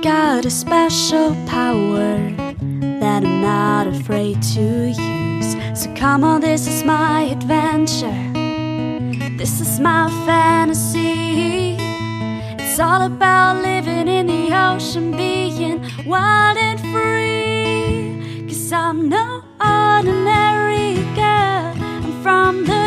got a special power that I'm not afraid to use. So come on, this is my adventure. This is my fantasy. It's all about living in the ocean, being wild and free. Cause I'm no ordinary girl. I'm from the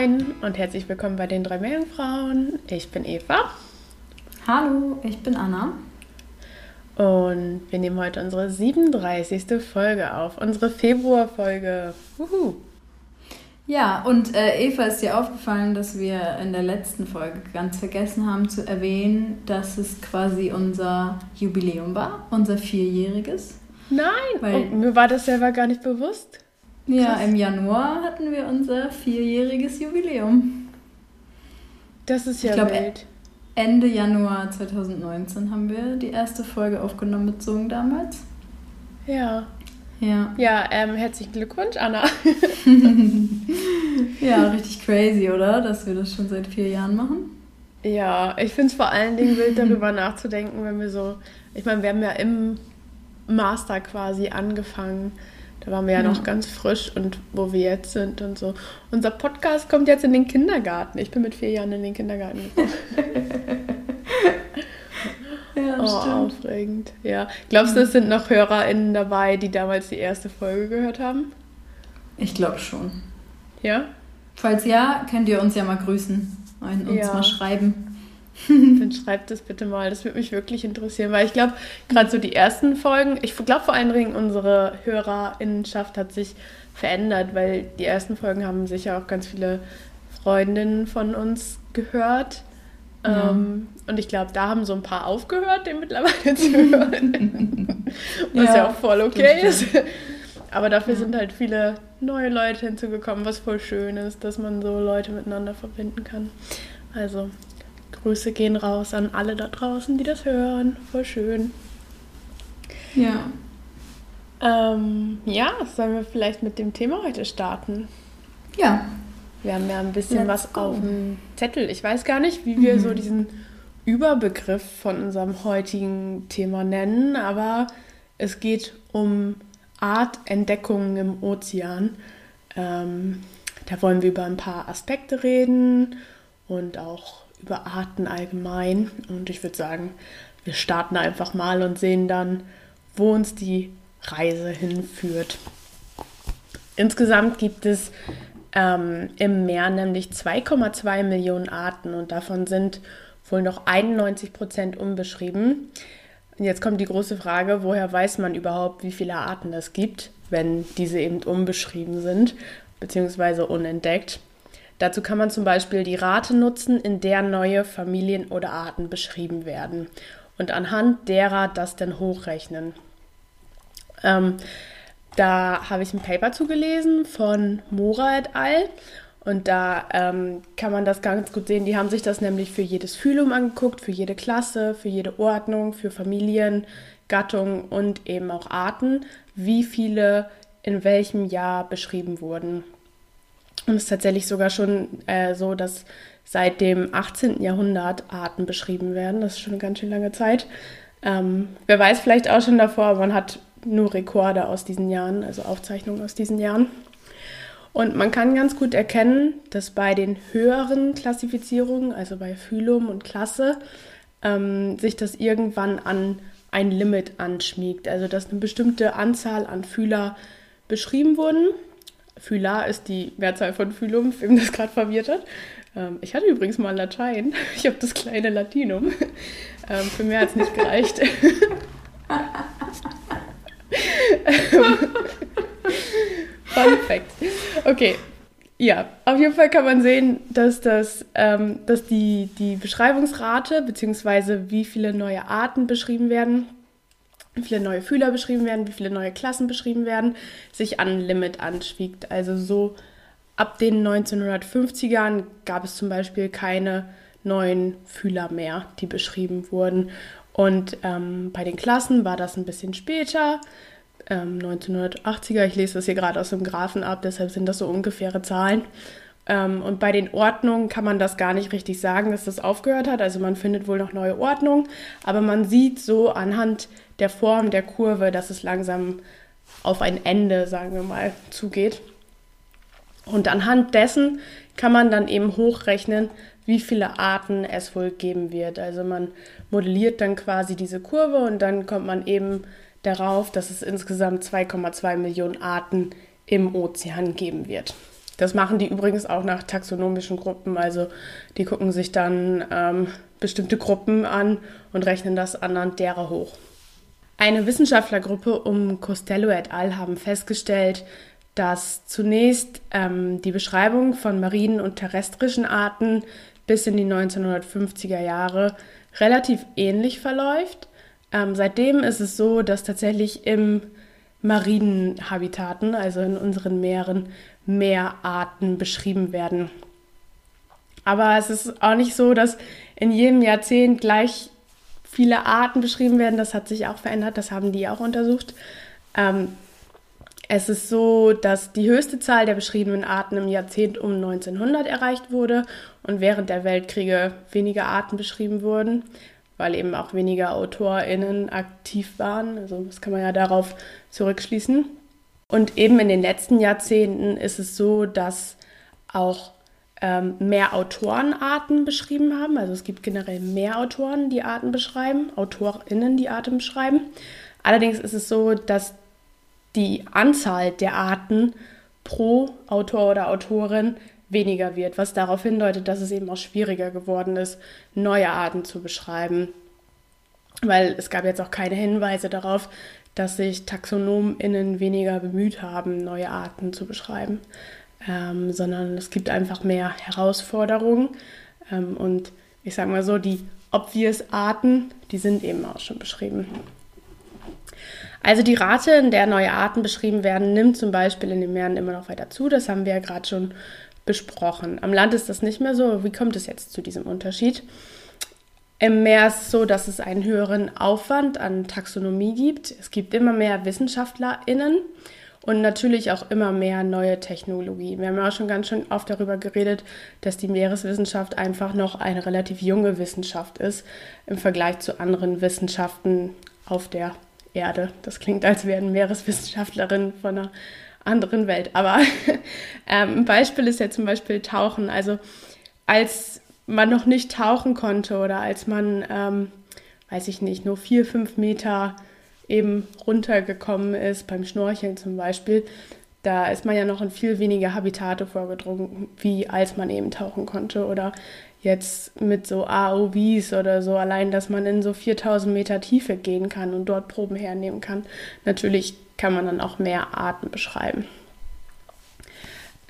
Moin und herzlich willkommen bei den drei Meerjungfrauen. Ich bin Eva Hallo, ich bin Anna. und wir nehmen heute unsere 37. Folge auf, unsere Februarfolge. Ja, und äh, Eva ist dir aufgefallen, dass wir in der letzten Folge ganz vergessen haben zu erwähnen, dass es quasi unser Jubiläum war, unser vierjähriges. Nein, mir war das selber gar nicht bewusst. Ja, Krass. im Januar hatten wir unser vierjähriges Jubiläum. Das ist ja Ich glaub, wild. Ende Januar 2019 haben wir die erste Folge aufgenommen mit Song damals. Ja, Ja. ja ähm, herzlichen Glückwunsch, Anna. Ja, richtig crazy, oder? Dass wir das schon seit vier Jahren machen. Ja, ich finde es vor allen Dingen wild, darüber nachzudenken, wenn wir so, ich meine, wir haben ja im Master quasi angefangen. Da waren wir ja, Ja. noch ganz frisch und wo wir jetzt sind und so. Unser Podcast kommt jetzt in den Kindergarten. Ich bin mit vier Jahren in den Kindergarten gekommen. Ja, Oh, aufregend. Ja. Glaubst du, es sind noch HörerInnen dabei, die damals die erste Folge gehört haben? Ich glaube schon. Ja? Falls ja, könnt ihr uns ja mal grüßen und uns Ja. mal schreiben. Dann schreibt das bitte mal. Das würde mich wirklich interessieren, weil ich glaube, gerade so die ersten Folgen, ich glaube vor allen Dingen unsere HörerInnenschaft hat sich verändert, weil die ersten Folgen haben sicher auch ganz viele Freundinnen von uns gehört. Ja. Ähm, und ich glaube, da haben so ein paar aufgehört, den mittlerweile zu hören. Was ja, Ja, auch voll okay ist. Aber dafür Ja. sind halt viele neue Leute hinzugekommen, was voll schön ist, dass man so Leute miteinander verbinden kann. Also Grüße gehen raus an alle da draußen, die das hören. Voll schön. Ja. Ähm, ja, sollen wir vielleicht mit dem Thema heute starten? Ja. Wir haben ja ein bisschen Let's was go. auf dem Zettel. Ich weiß gar nicht, wie wir Mhm. so diesen Überbegriff von unserem heutigen Thema nennen, aber es geht um Artentdeckungen im Ozean. Ähm, da wollen wir über ein paar Aspekte reden und auch über Arten allgemein. Und ich würde sagen, wir starten einfach mal und sehen dann, wo uns die Reise hinführt. Insgesamt gibt es ähm, im Meer nämlich 2,2 Millionen Arten und davon sind wohl noch 91 Prozent unbeschrieben. Und jetzt kommt die große Frage, woher weiß man überhaupt, wie viele Arten es gibt, wenn diese eben unbeschrieben sind, beziehungsweise unentdeckt. Dazu kann man zum Beispiel die Rate nutzen, in der neue Familien oder Arten beschrieben werden und anhand derer das dann hochrechnen. Ähm, da habe ich ein Paper zugelesen von Mora et al. Und da ähm, kann man das ganz gut sehen. Die haben sich das nämlich für jedes Phylum angeguckt, für jede Klasse, für jede Ordnung, für Familien, Gattungen und eben auch Arten, wie viele in welchem Jahr beschrieben wurden. Und es ist tatsächlich sogar schon äh, so, dass seit dem 18. Jahrhundert Arten beschrieben werden. Das ist schon eine ganz schön lange Zeit. Ähm, wer weiß vielleicht auch schon davor, man hat nur Rekorde aus diesen Jahren, also Aufzeichnungen aus diesen Jahren. Und man kann ganz gut erkennen, dass bei den höheren Klassifizierungen, also bei Phylum und Klasse, ähm, sich das irgendwann an ein Limit anschmiegt. Also dass eine bestimmte Anzahl an Fühler beschrieben wurden. Phyla ist die Mehrzahl von Phylum, wem das gerade verwirrt hat. Ähm, ich hatte übrigens mal Latein. Ich habe das kleine Latinum. Ähm, für mehr hat es nicht gereicht. Fun Fact. Okay. Ja, auf jeden Fall kann man sehen, dass, das, ähm, dass die, die Beschreibungsrate, beziehungsweise wie viele neue Arten beschrieben werden, wie viele neue Fühler beschrieben werden, wie viele neue Klassen beschrieben werden, sich an Limit anschwiegt. Also so ab den 1950ern gab es zum Beispiel keine neuen Fühler mehr, die beschrieben wurden. Und ähm, bei den Klassen war das ein bisschen später, ähm, 1980er. Ich lese das hier gerade aus dem Graphen ab, deshalb sind das so ungefähre Zahlen. Ähm, und bei den Ordnungen kann man das gar nicht richtig sagen, dass das aufgehört hat. Also man findet wohl noch neue Ordnungen, aber man sieht so anhand der Form der Kurve, dass es langsam auf ein Ende, sagen wir mal, zugeht. Und anhand dessen kann man dann eben hochrechnen, wie viele Arten es wohl geben wird. Also man modelliert dann quasi diese Kurve und dann kommt man eben darauf, dass es insgesamt 2,2 Millionen Arten im Ozean geben wird. Das machen die übrigens auch nach taxonomischen Gruppen. Also die gucken sich dann ähm, bestimmte Gruppen an und rechnen das anhand derer hoch. Eine Wissenschaftlergruppe um Costello et al. haben festgestellt, dass zunächst ähm, die Beschreibung von marinen und terrestrischen Arten bis in die 1950er Jahre relativ ähnlich verläuft. Ähm, seitdem ist es so, dass tatsächlich im marinen Habitaten, also in unseren Meeren, mehr Arten beschrieben werden. Aber es ist auch nicht so, dass in jedem Jahrzehnt gleich viele Arten beschrieben werden. Das hat sich auch verändert, das haben die auch untersucht. Ähm, es ist so, dass die höchste Zahl der beschriebenen Arten im Jahrzehnt um 1900 erreicht wurde und während der Weltkriege weniger Arten beschrieben wurden, weil eben auch weniger AutorInnen aktiv waren. Also das kann man ja darauf zurückschließen. Und eben in den letzten Jahrzehnten ist es so, dass auch ähm, mehr Autorenarten beschrieben haben. Also es gibt generell mehr Autoren, die Arten beschreiben, AutorInnen, die Arten beschreiben. Allerdings ist es so, dass die Anzahl der Arten pro Autor oder Autorin weniger wird, was darauf hindeutet, dass es eben auch schwieriger geworden ist, neue Arten zu beschreiben. Weil es gab jetzt auch keine Hinweise darauf, dass sich TaxonomInnen weniger bemüht haben, neue Arten zu beschreiben, ähm, sondern es gibt einfach mehr Herausforderungen. Ähm, und ich sage mal so, die obvious Arten, die sind eben auch schon beschrieben. Also die Rate, in der neue Arten beschrieben werden, nimmt zum Beispiel in den Meeren immer noch weiter zu. Das haben wir ja gerade schon besprochen. Am Land ist das nicht mehr so. Wie kommt es jetzt zu diesem Unterschied? Im Meer ist es so, dass es einen höheren Aufwand an Taxonomie gibt. Es gibt immer mehr WissenschaftlerInnen und natürlich auch immer mehr neue Technologie. Wir haben auch schon ganz schön oft darüber geredet, dass die Meereswissenschaft einfach noch eine relativ junge Wissenschaft ist im Vergleich zu anderen Wissenschaften auf der Erde. Das klingt, als wären Meereswissenschaftlerinnen von einer anderen Welt. Aber ähm, ein Beispiel ist ja zum Beispiel Tauchen. Also als man noch nicht tauchen konnte oder als man, ähm, weiß ich nicht, nur vier, fünf Meter eben runtergekommen ist, beim Schnorcheln zum Beispiel, da ist man ja noch in viel weniger Habitate vorgedrungen, wie als man eben tauchen konnte. Oder jetzt mit so AOVs oder so, allein, dass man in so 4000 Meter Tiefe gehen kann und dort Proben hernehmen kann. Natürlich kann man dann auch mehr Arten beschreiben.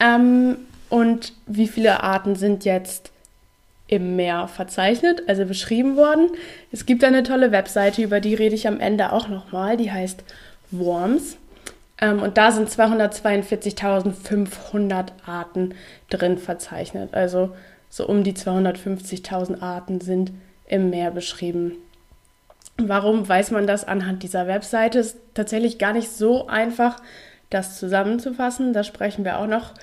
Ähm, und wie viele Arten sind jetzt im Meer verzeichnet, also beschrieben worden? Es gibt eine tolle Webseite, über die rede ich am Ende auch nochmal, die heißt Worms. Ähm, und da sind 242.500 Arten drin verzeichnet. Also so um die 250.000 Arten sind im Meer beschrieben. Warum weiß man das anhand dieser Webseite? Ist tatsächlich gar nicht so einfach, das zusammenzufassen. Da sprechen wir auch noch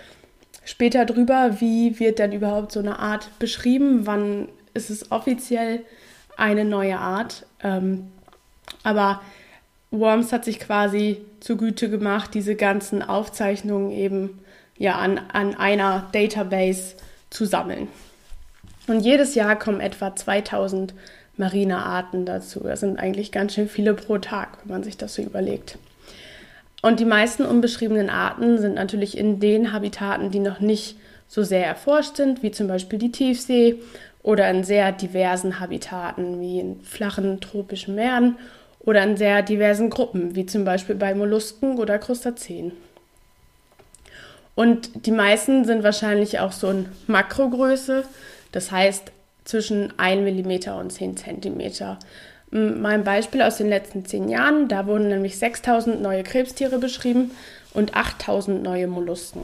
später drüber. Wie wird denn überhaupt so eine Art beschrieben? Wann ist es offiziell eine neue Art? Ähm, aber Worms hat sich quasi zugute gemacht, diese ganzen Aufzeichnungen eben ja an, an einer Database zu sammeln. Und jedes Jahr kommen etwa 2000 marine Arten dazu. Das sind eigentlich ganz schön viele pro Tag, wenn man sich das so überlegt. Und die meisten unbeschriebenen Arten sind natürlich in den Habitaten, die noch nicht so sehr erforscht sind, wie zum Beispiel die Tiefsee oder in sehr diversen Habitaten, wie in flachen tropischen Meeren oder in sehr diversen Gruppen, wie zum Beispiel bei Mollusken oder Krustazeen. Und die meisten sind wahrscheinlich auch so in Makrogröße, das heißt zwischen 1 mm und 10 cm. Mein Beispiel aus den letzten zehn Jahren, da wurden nämlich 6000 neue Krebstiere beschrieben und 8000 neue Mollusken.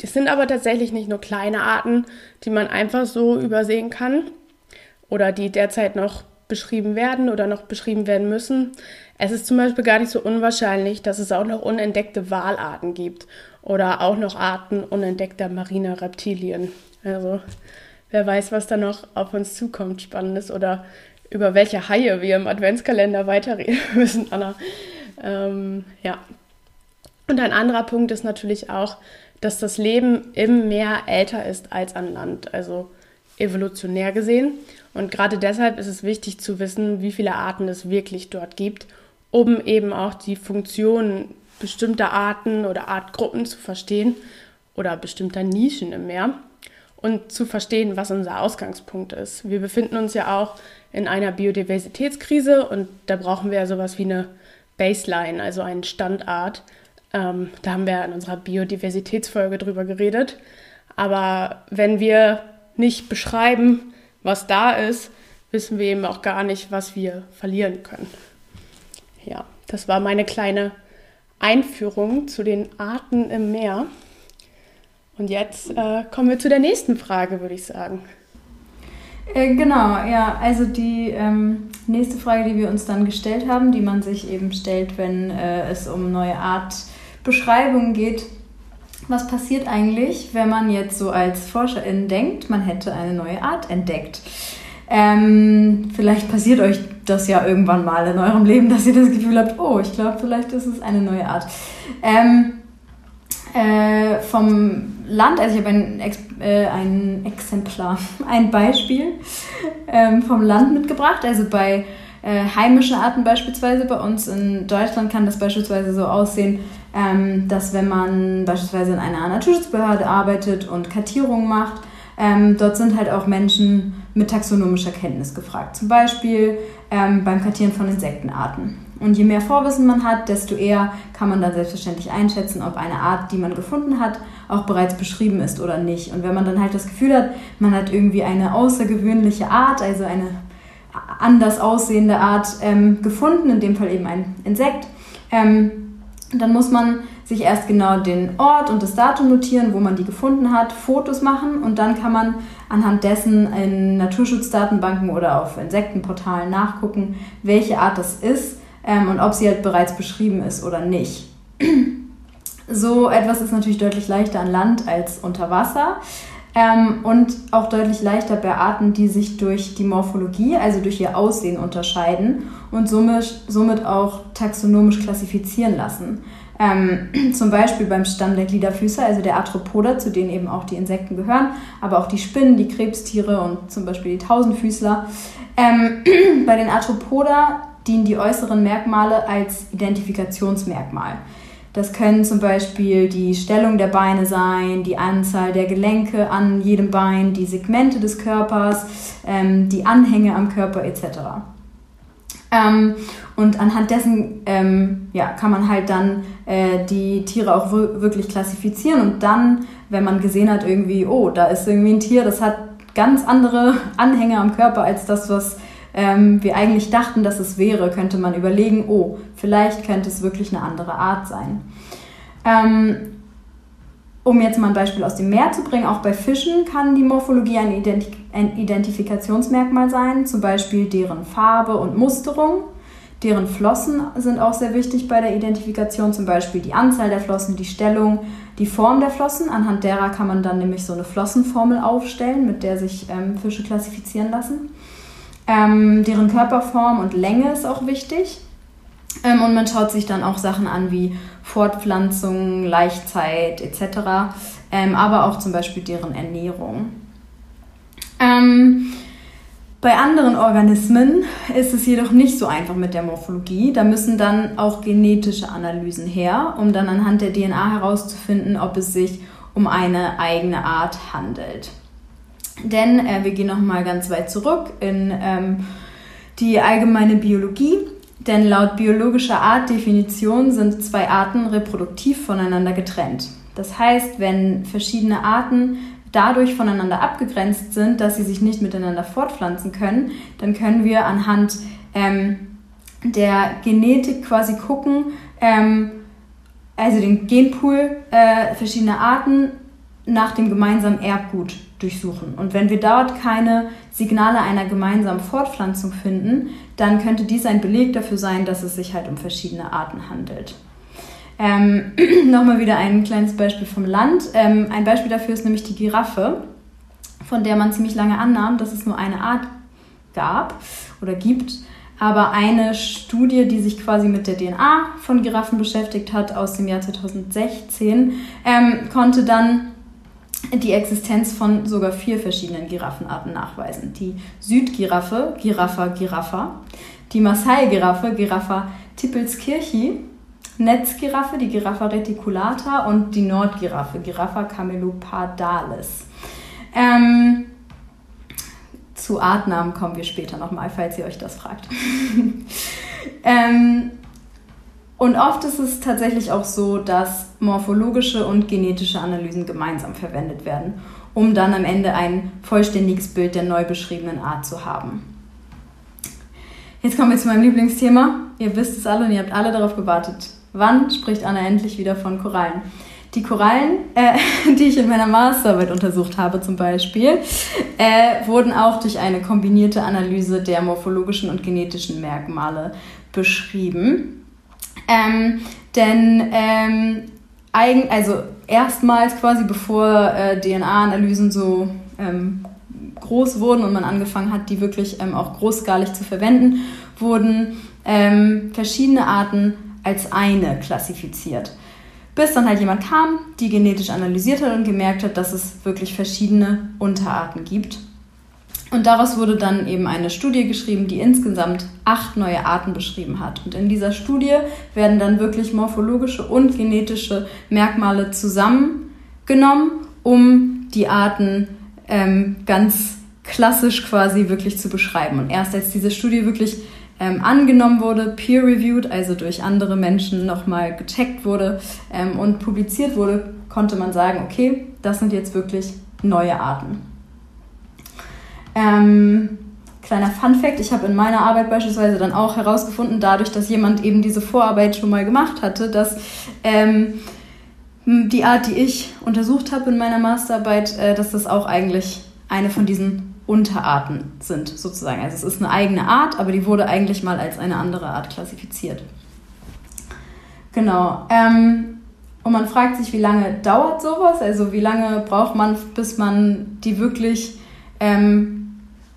Das sind aber tatsächlich nicht nur kleine Arten, die man einfach so übersehen kann oder die derzeit noch beschrieben werden oder noch beschrieben werden müssen. Es ist zum Beispiel gar nicht so unwahrscheinlich, dass es auch noch unentdeckte Walarten gibt oder auch noch Arten unentdeckter mariner Reptilien. Also wer weiß, was da noch auf uns zukommt, spannendes oder über welche Haie wir im Adventskalender weiterreden müssen, Anna. Ähm, ja. Und ein anderer Punkt ist natürlich auch, dass das Leben im Meer älter ist als an Land, also evolutionär gesehen. Und gerade deshalb ist es wichtig zu wissen, wie viele Arten es wirklich dort gibt, um eben auch die Funktionen bestimmter Arten oder Artgruppen zu verstehen oder bestimmter Nischen im Meer und zu verstehen, was unser Ausgangspunkt ist. Wir befinden uns ja auch in einer Biodiversitätskrise und da brauchen wir ja sowas wie eine Baseline, also einen Standard, ähm, da haben wir in unserer Biodiversitätsfolge drüber geredet. Aber wenn wir nicht beschreiben, was da ist, wissen wir eben auch gar nicht, was wir verlieren können. Ja, das war meine kleine Einführung zu den Arten im Meer. Und jetzt äh, kommen wir zu der nächsten Frage, würde ich sagen. Äh, genau, ja, also die ähm, nächste Frage, die wir uns dann gestellt haben, die man sich eben stellt, wenn äh, es um neue Art Beschreibungen geht, was passiert eigentlich, wenn man jetzt so als Forscherin denkt, man hätte eine neue Art entdeckt. Ähm, vielleicht passiert euch das ja irgendwann mal in eurem Leben, dass ihr das Gefühl habt, oh, ich glaube, vielleicht ist es eine neue Art. Ähm, äh, vom Land, also ich habe ein, Ex äh, ein Exemplar, ein Beispiel ähm, vom Land mitgebracht. Also bei äh, heimischen Arten beispielsweise bei uns in Deutschland kann das beispielsweise so aussehen, ähm, dass wenn man beispielsweise in einer Naturschutzbehörde arbeitet und Kartierungen macht, ähm, dort sind halt auch Menschen mit taxonomischer Kenntnis gefragt. Zum Beispiel ähm, beim Kartieren von Insektenarten. Und je mehr Vorwissen man hat, desto eher kann man dann selbstverständlich einschätzen, ob eine Art, die man gefunden hat, auch bereits beschrieben ist oder nicht. Und wenn man dann halt das Gefühl hat, man hat irgendwie eine außergewöhnliche Art, also eine anders aussehende Art ähm, gefunden, in dem Fall eben ein Insekt, ähm, dann muss man sich erst genau den Ort und das Datum notieren, wo man die gefunden hat, Fotos machen und dann kann man anhand dessen in Naturschutzdatenbanken oder auf Insektenportalen nachgucken, welche Art das ist ähm, und ob sie halt bereits beschrieben ist oder nicht. So etwas ist natürlich deutlich leichter an Land als unter Wasser. Ähm, und auch deutlich leichter bei Arten, die sich durch die Morphologie, also durch ihr Aussehen unterscheiden und somit, somit auch taxonomisch klassifizieren lassen. Ähm, zum Beispiel beim Stamm der Gliederfüßer, also der Arthropoda, zu denen eben auch die Insekten gehören, aber auch die Spinnen, die Krebstiere und zum Beispiel die Tausendfüßler. Ähm, bei den Arthropoda dienen die äußeren Merkmale als Identifikationsmerkmal. Das können zum Beispiel die Stellung der Beine sein, die Anzahl der Gelenke an jedem Bein, die Segmente des Körpers, ähm, die Anhänge am Körper etc. Ähm, und anhand dessen ähm, ja, kann man halt dann äh, die Tiere auch wirklich klassifizieren und dann, wenn man gesehen hat, irgendwie, oh, da ist irgendwie ein Tier, das hat ganz andere Anhänge am Körper als das, was ähm, wir eigentlich dachten, dass es wäre, könnte man überlegen, oh, vielleicht könnte es wirklich eine andere Art sein. Ähm, um jetzt mal ein Beispiel aus dem Meer zu bringen, auch bei Fischen kann die Morphologie ein, Ident ein Identifikationsmerkmal sein, zum Beispiel deren Farbe und Musterung. Deren Flossen sind auch sehr wichtig bei der Identifikation, zum Beispiel die Anzahl der Flossen, die Stellung, die Form der Flossen. Anhand derer kann man dann nämlich so eine Flossenformel aufstellen, mit der sich ähm, Fische klassifizieren lassen. Ähm, deren Körperform und Länge ist auch wichtig. Ähm, und man schaut sich dann auch Sachen an wie Fortpflanzung, Laichzeit etc., ähm, aber auch zum Beispiel deren Ernährung. Ähm, bei anderen Organismen ist es jedoch nicht so einfach mit der Morphologie. Da müssen dann auch genetische Analysen her, um dann anhand der DNA herauszufinden, ob es sich um eine eigene Art handelt. Denn äh, wir gehen nochmal ganz weit zurück in ähm, die allgemeine Biologie. Denn laut biologischer Artdefinition sind zwei Arten reproduktiv voneinander getrennt. Das heißt, wenn verschiedene Arten dadurch voneinander abgegrenzt sind, dass sie sich nicht miteinander fortpflanzen können, dann können wir anhand ähm, der Genetik quasi gucken, ähm, also den Genpool äh, verschiedener Arten nach dem gemeinsamen Erbgut durchsuchen. Und wenn wir dort keine Signale einer gemeinsamen Fortpflanzung finden, dann könnte dies ein Beleg dafür sein, dass es sich halt um verschiedene Arten handelt. Ähm, Nochmal wieder ein kleines Beispiel vom Land. Ähm, ein Beispiel dafür ist nämlich die Giraffe, von der man ziemlich lange annahm, dass es nur eine Art gab oder gibt. Aber eine Studie, die sich quasi mit der DNA von Giraffen beschäftigt hat, aus dem Jahr 2016, ähm, konnte dann die Existenz von sogar vier verschiedenen Giraffenarten nachweisen. Die Südgiraffe, Giraffa giraffa, die Maasai-Giraffe, Giraffa tippelskirchi, Netzgiraffe, die Giraffa reticulata und die Nordgiraffe, Giraffa camelopardalis. Ähm, zu Artnamen kommen wir später nochmal, falls ihr euch das fragt. ähm, und oft ist es tatsächlich auch so, dass morphologische und genetische Analysen gemeinsam verwendet werden, um dann am Ende ein vollständiges Bild der neu beschriebenen Art zu haben. Jetzt kommen wir zu meinem Lieblingsthema. Ihr wisst es alle und ihr habt alle darauf gewartet. Wann spricht Anna endlich wieder von Korallen? Die Korallen, äh, die ich in meiner Masterarbeit untersucht habe zum Beispiel, äh, wurden auch durch eine kombinierte Analyse der morphologischen und genetischen Merkmale beschrieben. Ähm, denn ähm, eigen, also erstmals quasi bevor äh, DNA-Analysen so ähm, groß wurden und man angefangen hat, die wirklich ähm, auch großskalig zu verwenden, wurden ähm, verschiedene Arten als eine klassifiziert. Bis dann halt jemand kam, die genetisch analysiert hat und gemerkt hat, dass es wirklich verschiedene Unterarten gibt. Und daraus wurde dann eben eine Studie geschrieben, die insgesamt acht neue Arten beschrieben hat. Und in dieser Studie werden dann wirklich morphologische und genetische Merkmale zusammengenommen, um die Arten ähm, ganz klassisch quasi wirklich zu beschreiben. Und erst als diese Studie wirklich ähm, angenommen wurde, peer-reviewed, also durch andere Menschen nochmal gecheckt wurde ähm, und publiziert wurde, konnte man sagen, okay, das sind jetzt wirklich neue Arten. Ähm, kleiner Fun Fact, ich habe in meiner Arbeit beispielsweise dann auch herausgefunden, dadurch, dass jemand eben diese Vorarbeit schon mal gemacht hatte, dass ähm, die Art, die ich untersucht habe in meiner Masterarbeit, äh, dass das auch eigentlich eine von diesen Unterarten sind, sozusagen. Also es ist eine eigene Art, aber die wurde eigentlich mal als eine andere Art klassifiziert. Genau. Ähm, und man fragt sich, wie lange dauert sowas? Also wie lange braucht man, bis man die wirklich ähm,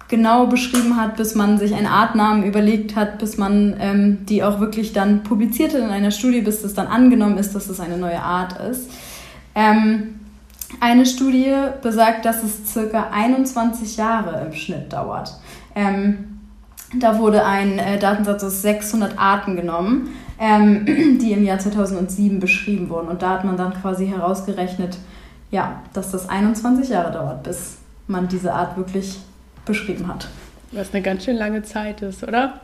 genau beschrieben hat, bis man sich einen Artnamen überlegt hat, bis man ähm, die auch wirklich dann publiziert hat in einer Studie, bis das dann angenommen ist, dass das eine neue Art ist. Ähm, eine Studie besagt, dass es circa 21 Jahre im Schnitt dauert. Ähm, da wurde ein äh, Datensatz aus 600 Arten genommen, ähm, die im Jahr 2007 beschrieben wurden. Und da hat man dann quasi herausgerechnet, ja, dass das 21 Jahre dauert, bis man diese Art wirklich beschrieben hat. Was eine ganz schön lange Zeit ist, oder?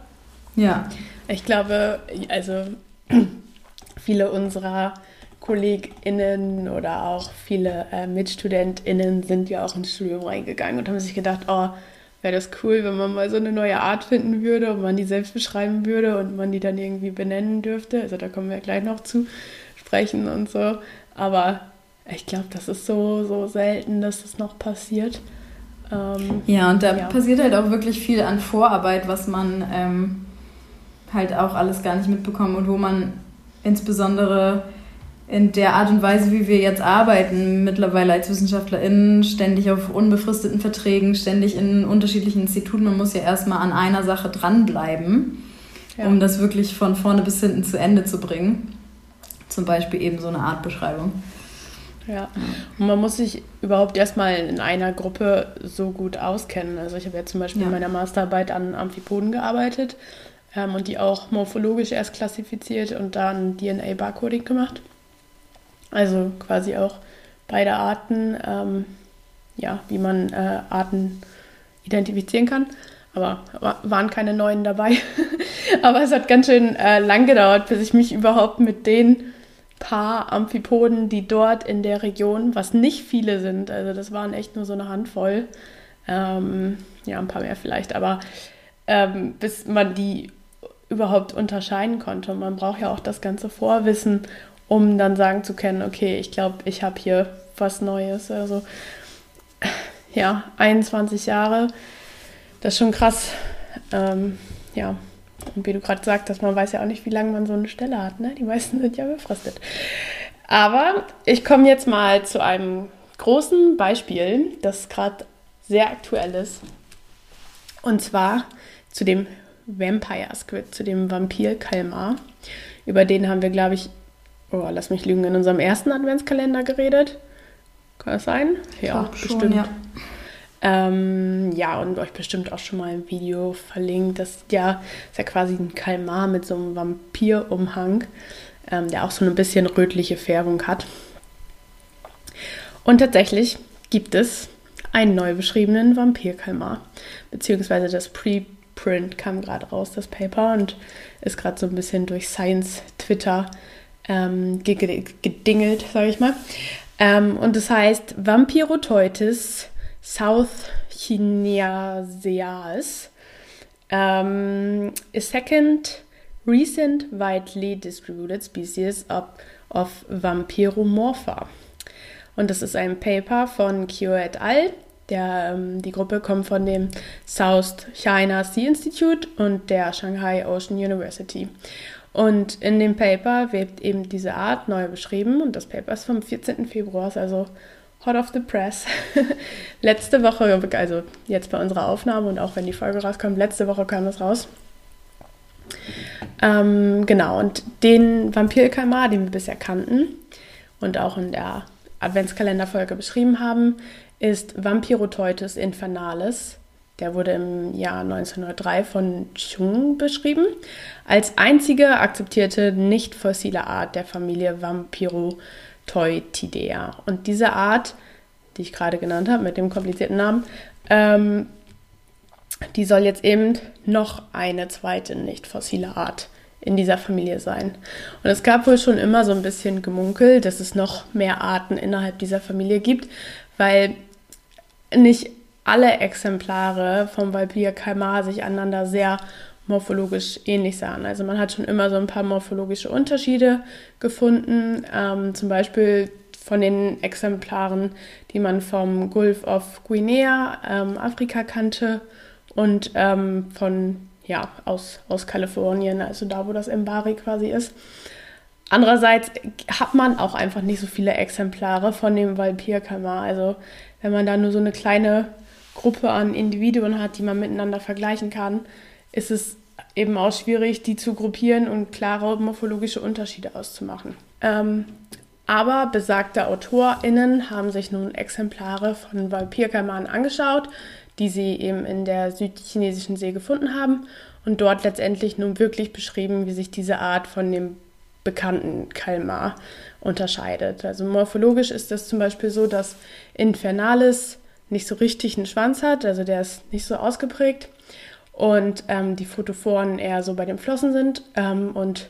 Ja. Ich glaube, also viele unserer KollegInnen oder auch viele äh, MitstudentInnen sind ja auch ins Studium reingegangen und haben sich gedacht, oh, wäre das cool, wenn man mal so eine neue Art finden würde und man die selbst beschreiben würde und man die dann irgendwie benennen dürfte. Also da kommen wir gleich noch zu sprechen und so. Aber ich glaube, das ist so, so selten, dass das noch passiert. Ähm, ja, und da ja. passiert halt auch wirklich viel an Vorarbeit, was man ähm, halt auch alles gar nicht mitbekommt und wo man insbesondere in der Art und Weise, wie wir jetzt arbeiten, mittlerweile als WissenschaftlerInnen, ständig auf unbefristeten Verträgen, ständig in unterschiedlichen Instituten. Man muss ja erstmal an einer Sache dranbleiben, ja. um das wirklich von vorne bis hinten zu Ende zu bringen. Zum Beispiel eben so eine Art Beschreibung. Ja, und man muss sich überhaupt erstmal in einer Gruppe so gut auskennen. Also ich habe ja zum Beispiel ja. in meiner Masterarbeit an Amphipoden gearbeitet ähm, und die auch morphologisch erst klassifiziert und dann DNA-Barcoding gemacht. Also quasi auch beide Arten, ähm, ja, wie man äh, Arten identifizieren kann. Aber waren keine neuen dabei. Aber es hat ganz schön äh, lang gedauert, bis ich mich überhaupt mit denen paar Amphipoden, die dort in der Region, was nicht viele sind, also das waren echt nur so eine Handvoll, ähm, ja, ein paar mehr vielleicht, aber ähm, bis man die überhaupt unterscheiden konnte. Und man braucht ja auch das ganze Vorwissen, um dann sagen zu können, okay, ich glaube, ich habe hier was Neues. Also ja, 21 Jahre, das ist schon krass. Ähm, ja, und wie du gerade sagst, man weiß ja auch nicht, wie lange man so eine Stelle hat. Ne? Die meisten sind ja befristet. Aber ich komme jetzt mal zu einem großen Beispiel, das gerade sehr aktuell ist. Und zwar zu dem Vampire Squid, zu dem Vampir-Kalmar. Über den haben wir, glaube ich, oh, lass mich lügen, in unserem ersten Adventskalender geredet. Kann das sein? Ja, bestimmt. Schon, ja. Ähm, ja, und euch bestimmt auch schon mal ein Video verlinkt. Das ja, ist ja quasi ein Kalmar mit so einem Vampirumhang, ähm, der auch so ein bisschen rötliche Färbung hat. Und tatsächlich gibt es einen neu beschriebenen Vampir-Kalmar, beziehungsweise das Preprint kam gerade raus, das Paper, und ist gerade so ein bisschen durch Science Twitter ähm, gedingelt, sage ich mal. Ähm, und das heißt Vampiroteutes South Chineaceae um, a second recent widely distributed species of, of Vampiromorpha. Und das ist ein Paper von Kyo et al. Der, ähm, die Gruppe kommt von dem South China Sea Institute und der Shanghai Ocean University. Und in dem Paper wird eben diese Art neu beschrieben und das Paper ist vom 14. Februar, also hot off the press. letzte Woche, also jetzt bei unserer Aufnahme und auch wenn die Folge rauskommt, letzte Woche kam das raus. Ähm, genau, und den Vampirkalmar, den wir bisher kannten und auch in der Adventskalenderfolge beschrieben haben, ist Vampiroteutes infernalis. Der wurde im Jahr 1903 von Chung beschrieben, als einzige akzeptierte nicht fossile Art der Familie Vampiroteutes. Teutidea. Und diese Art, die ich gerade genannt habe, mit dem komplizierten Namen, ähm, die soll jetzt eben noch eine zweite nicht fossile Art in dieser Familie sein. Und es gab wohl schon immer so ein bisschen Gemunkel, dass es noch mehr Arten innerhalb dieser Familie gibt, weil nicht alle Exemplare vom Valpia Kalmar sich einander sehr morphologisch ähnlich sahen. Also man hat schon immer so ein paar morphologische Unterschiede gefunden, ähm, zum Beispiel von den Exemplaren, die man vom Gulf of Guinea, ähm, Afrika kannte und ähm, von, ja, aus, aus Kalifornien, also da, wo das Mbari quasi ist. Andererseits hat man auch einfach nicht so viele Exemplare von dem Valpirkamar. Also wenn man da nur so eine kleine Gruppe an Individuen hat, die man miteinander vergleichen kann, ist es eben auch schwierig, die zu gruppieren und klare morphologische Unterschiede auszumachen. Ähm, aber besagte AutorInnen haben sich nun Exemplare von Vampirkaimanen angeschaut, die sie eben in der südchinesischen See gefunden haben und dort letztendlich nun wirklich beschrieben, wie sich diese Art von dem bekannten Kalmar unterscheidet. Also morphologisch ist es zum Beispiel so, dass Infernalis nicht so richtig einen Schwanz hat, also der ist nicht so ausgeprägt und ähm, die Photophoren eher so bei den Flossen sind ähm, und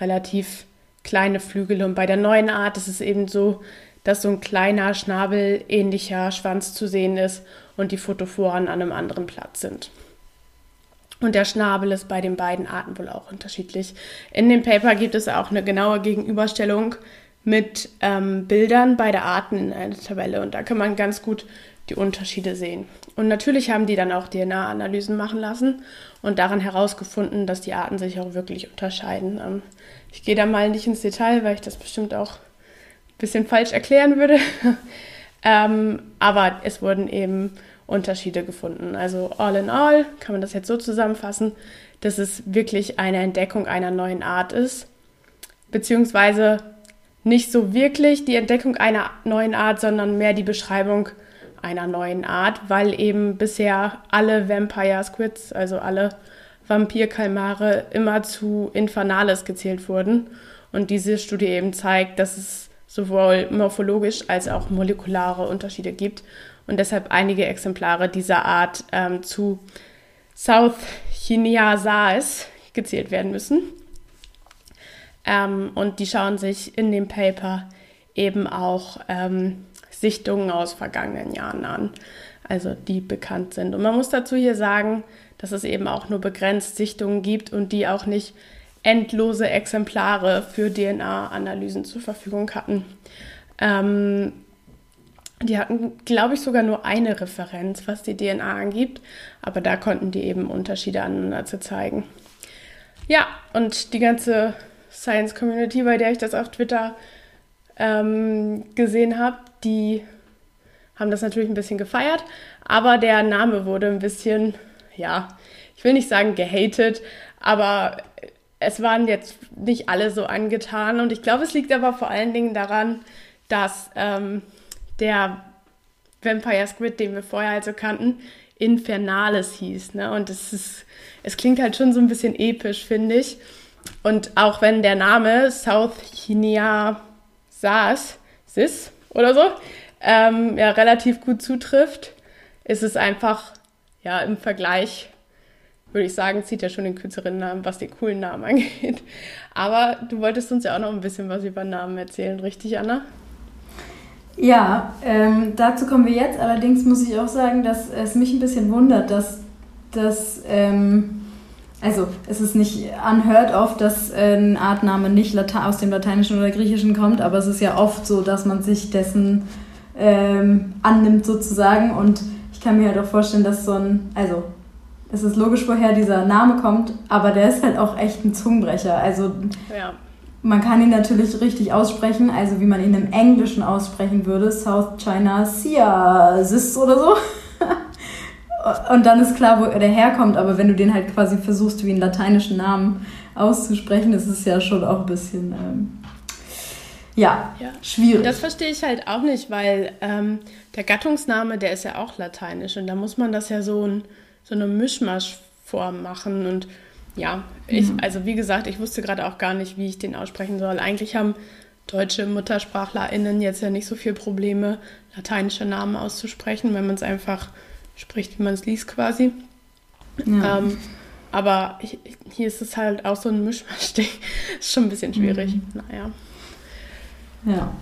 relativ kleine Flügel. Und bei der neuen Art ist es eben so, dass so ein kleiner, schnabelähnlicher Schwanz zu sehen ist und die Photophoren an einem anderen Platz sind. Und der Schnabel ist bei den beiden Arten wohl auch unterschiedlich. In dem Paper gibt es auch eine genaue Gegenüberstellung mit ähm, Bildern beider Arten in einer Tabelle. Und da kann man ganz gut die Unterschiede sehen. Und natürlich haben die dann auch DNA-Analysen machen lassen und daran herausgefunden, dass die Arten sich auch wirklich unterscheiden. Ähm, ich gehe da mal nicht ins Detail, weil ich das bestimmt auch ein bisschen falsch erklären würde. ähm, aber es wurden eben Unterschiede gefunden. Also all in all kann man das jetzt so zusammenfassen, dass es wirklich eine Entdeckung einer neuen Art ist, beziehungsweise nicht so wirklich die Entdeckung einer neuen Art, sondern mehr die Beschreibung einer neuen Art, weil eben bisher alle Vampire Squids, also alle Vampirkalmare, immer zu Infernales gezählt wurden. Und diese Studie eben zeigt, dass es sowohl morphologisch als auch molekulare Unterschiede gibt und deshalb einige Exemplare dieser Art ähm, zu South Chineasaes gezählt werden müssen. Ähm, und die schauen sich in dem Paper eben auch ähm, Sichtungen aus vergangenen Jahren an, also die bekannt sind. Und man muss dazu hier sagen, dass es eben auch nur begrenzt Sichtungen gibt und die auch nicht endlose Exemplare für DNA-Analysen zur Verfügung hatten. Ähm, die hatten, glaube ich, sogar nur eine Referenz, was die DNA angibt, aber da konnten die eben Unterschiede aneinander zu zeigen. Ja, und die ganze Science Community, bei der ich das auf Twitter ähm, gesehen habe, die haben das natürlich ein bisschen gefeiert, aber der Name wurde ein bisschen, ja, ich will nicht sagen gehatet, aber es waren jetzt nicht alle so angetan und ich glaube, es liegt aber vor allen Dingen daran, dass ähm, der Vampire Squid, den wir vorher also kannten, Infernales hieß. Ne? Und es, ist, es klingt halt schon so ein bisschen episch, finde ich. Und auch wenn der Name South China Sas, Sis oder so, ähm, ja, relativ gut zutrifft, ist es einfach, ja, im Vergleich, würde ich sagen, zieht er schon den kürzeren Namen, was den coolen Namen angeht. Aber du wolltest uns ja auch noch ein bisschen was über Namen erzählen, richtig, Anna? Ja, ähm, dazu kommen wir jetzt. Allerdings muss ich auch sagen, dass es mich ein bisschen wundert, dass das, ähm, also es ist nicht unheard of, dass ein Artname nicht Lata aus dem Lateinischen oder Griechischen kommt, aber es ist ja oft so, dass man sich dessen ähm, annimmt sozusagen. Und ich kann mir halt auch vorstellen, dass so ein, also es ist logisch, woher dieser Name kommt, aber der ist halt auch echt ein Zungenbrecher. Also ja. Man kann ihn natürlich richtig aussprechen, also wie man ihn im Englischen aussprechen würde, South China Siasis oder so. Und dann ist klar, wo der herkommt, aber wenn du den halt quasi versuchst, wie einen lateinischen Namen auszusprechen, ist es ja schon auch ein bisschen, ähm, ja, ja, schwierig. Das verstehe ich halt auch nicht, weil ähm, der Gattungsname, der ist ja auch lateinisch und da muss man das ja so, ein, so eine Mischmaschform machen und ja, ich, mhm. also wie gesagt, ich wusste gerade auch gar nicht, wie ich den aussprechen soll. Eigentlich haben deutsche MuttersprachlerInnen jetzt ja nicht so viel Probleme, lateinische Namen auszusprechen, wenn man es einfach spricht, wie man es liest quasi. Ja. Ähm, aber ich, hier ist es halt auch so ein Mischmaschding. ist schon ein bisschen schwierig. Mhm. Naja. Ja.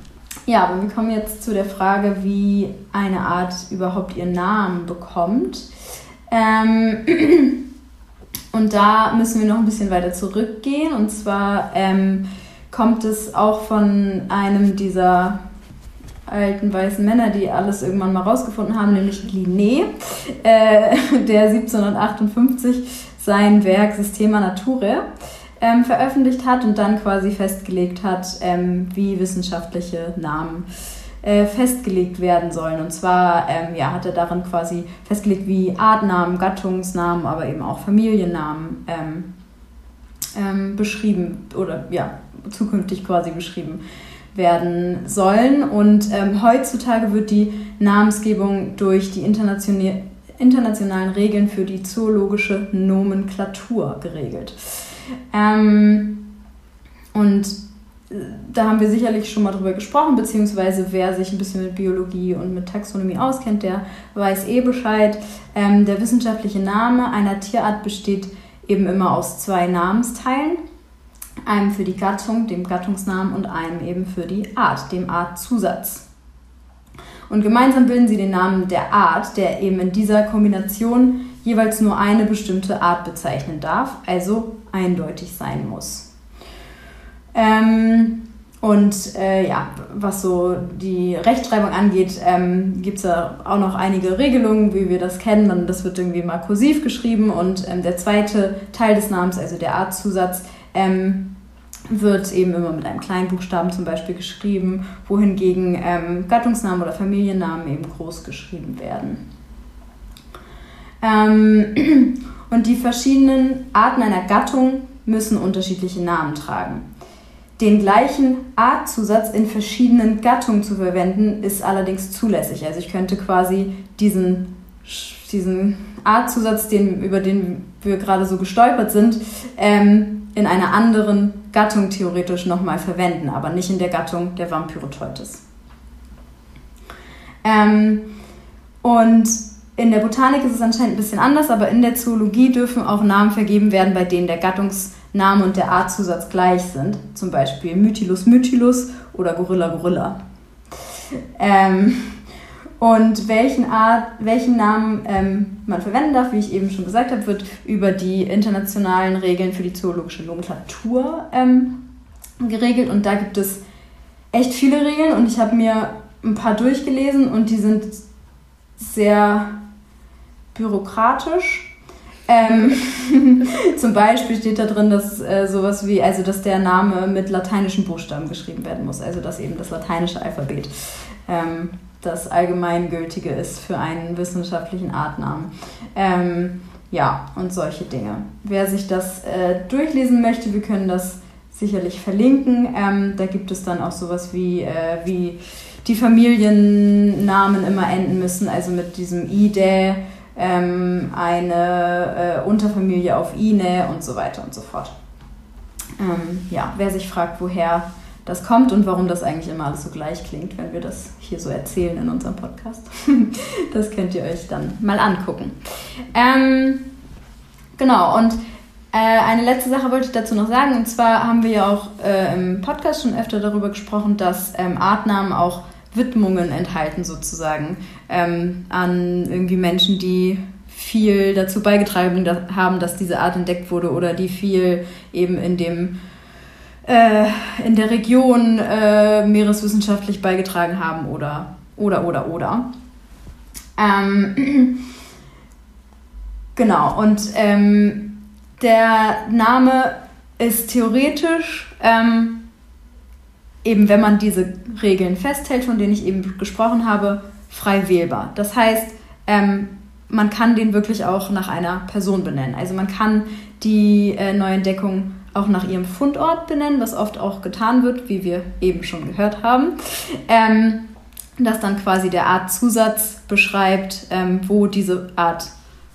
Ja, aber wir kommen jetzt zu der Frage, wie eine Art überhaupt ihren Namen bekommt. Ähm, Und da müssen wir noch ein bisschen weiter zurückgehen. Und zwar ähm, kommt es auch von einem dieser alten weißen Männer, die alles irgendwann mal rausgefunden haben, nämlich Linné, äh, der 1758 sein Werk Systema Naturae ähm, veröffentlicht hat und dann quasi festgelegt hat, ähm, wie wissenschaftliche Namen äh, festgelegt werden sollen. Und zwar ähm, ja, hat er darin quasi festgelegt, wie Artnamen, Gattungsnamen, aber eben auch Familiennamen ähm, ähm, beschrieben oder ja, zukünftig quasi beschrieben werden sollen. Und ähm, heutzutage wird die Namensgebung durch die internationalen Regeln für die zoologische Nomenklatur geregelt. Ähm, und da haben wir sicherlich schon mal drüber gesprochen, beziehungsweise wer sich ein bisschen mit Biologie und mit Taxonomie auskennt, der weiß eh Bescheid. Ähm, der wissenschaftliche Name einer Tierart besteht eben immer aus zwei Namensteilen. Einem für die Gattung, dem Gattungsnamen, und einem eben für die Art, dem Artzusatz. Und gemeinsam bilden sie den Namen der Art, der eben in dieser Kombination jeweils nur eine bestimmte Art bezeichnen darf, also eindeutig sein muss. Ähm, und äh, ja, was so die Rechtschreibung angeht, ähm, gibt es da auch noch einige Regelungen, wie wir das kennen. Und das wird irgendwie mal kursiv geschrieben. Und ähm, der zweite Teil des Namens, also der Artzusatz, ähm, wird eben immer mit einem kleinen Buchstaben zum Beispiel geschrieben, wohingegen ähm, Gattungsnamen oder Familiennamen eben groß geschrieben werden. Ähm, und die verschiedenen Arten einer Gattung müssen unterschiedliche Namen tragen. Den gleichen Artzusatz in verschiedenen Gattungen zu verwenden, ist allerdings zulässig. Also ich könnte quasi diesen, diesen Artzusatz, den, über den wir gerade so gestolpert sind, ähm, in einer anderen Gattung theoretisch nochmal verwenden, aber nicht in der Gattung der Vampyroteutes. Ähm, und in der Botanik ist es anscheinend ein bisschen anders, aber in der Zoologie dürfen auch Namen vergeben werden, bei denen der Gattungs Name und der Artzusatz gleich sind. Zum Beispiel Mytilus mytilus oder Gorilla Gorilla. Ähm, und welchen, Art, welchen Namen ähm, man verwenden darf, wie ich eben schon gesagt habe, wird über die internationalen Regeln für die zoologische Nomenklatur ähm, geregelt. Und da gibt es echt viele Regeln und ich habe mir ein paar durchgelesen und die sind sehr bürokratisch. Ähm, zum Beispiel steht da drin, dass äh, sowas wie, also dass der Name mit lateinischen Buchstaben geschrieben werden muss, also dass eben das lateinische Alphabet ähm, das allgemeingültige ist für einen wissenschaftlichen Artnamen. Ähm, ja, und solche Dinge. Wer sich das äh, durchlesen möchte, wir können das sicherlich verlinken. Ähm, da gibt es dann auch sowas wie, äh, wie die Familiennamen immer enden müssen, also mit diesem IDE, ähm, eine äh, Unterfamilie auf INE und so weiter und so fort. Ähm, ja, wer sich fragt, woher das kommt und warum das eigentlich immer alles so gleich klingt, wenn wir das hier so erzählen in unserem Podcast, das könnt ihr euch dann mal angucken. Ähm, genau, und äh, eine letzte Sache wollte ich dazu noch sagen, und zwar haben wir ja auch äh, im Podcast schon öfter darüber gesprochen, dass ähm, Artnamen auch Widmungen enthalten sozusagen ähm, an irgendwie Menschen, die viel dazu beigetragen haben, dass diese Art entdeckt wurde oder die viel eben in dem äh, in der Region äh, meereswissenschaftlich beigetragen haben oder oder oder oder. Ähm, genau und ähm, der Name ist theoretisch ähm, eben wenn man diese Regeln festhält, von denen ich eben gesprochen habe, frei wählbar. Das heißt, ähm, man kann den wirklich auch nach einer Person benennen. Also man kann die äh, Neuentdeckung auch nach ihrem Fundort benennen, was oft auch getan wird, wie wir eben schon gehört haben. Ähm, dass dann quasi der Artzusatz beschreibt, ähm, wo diese Art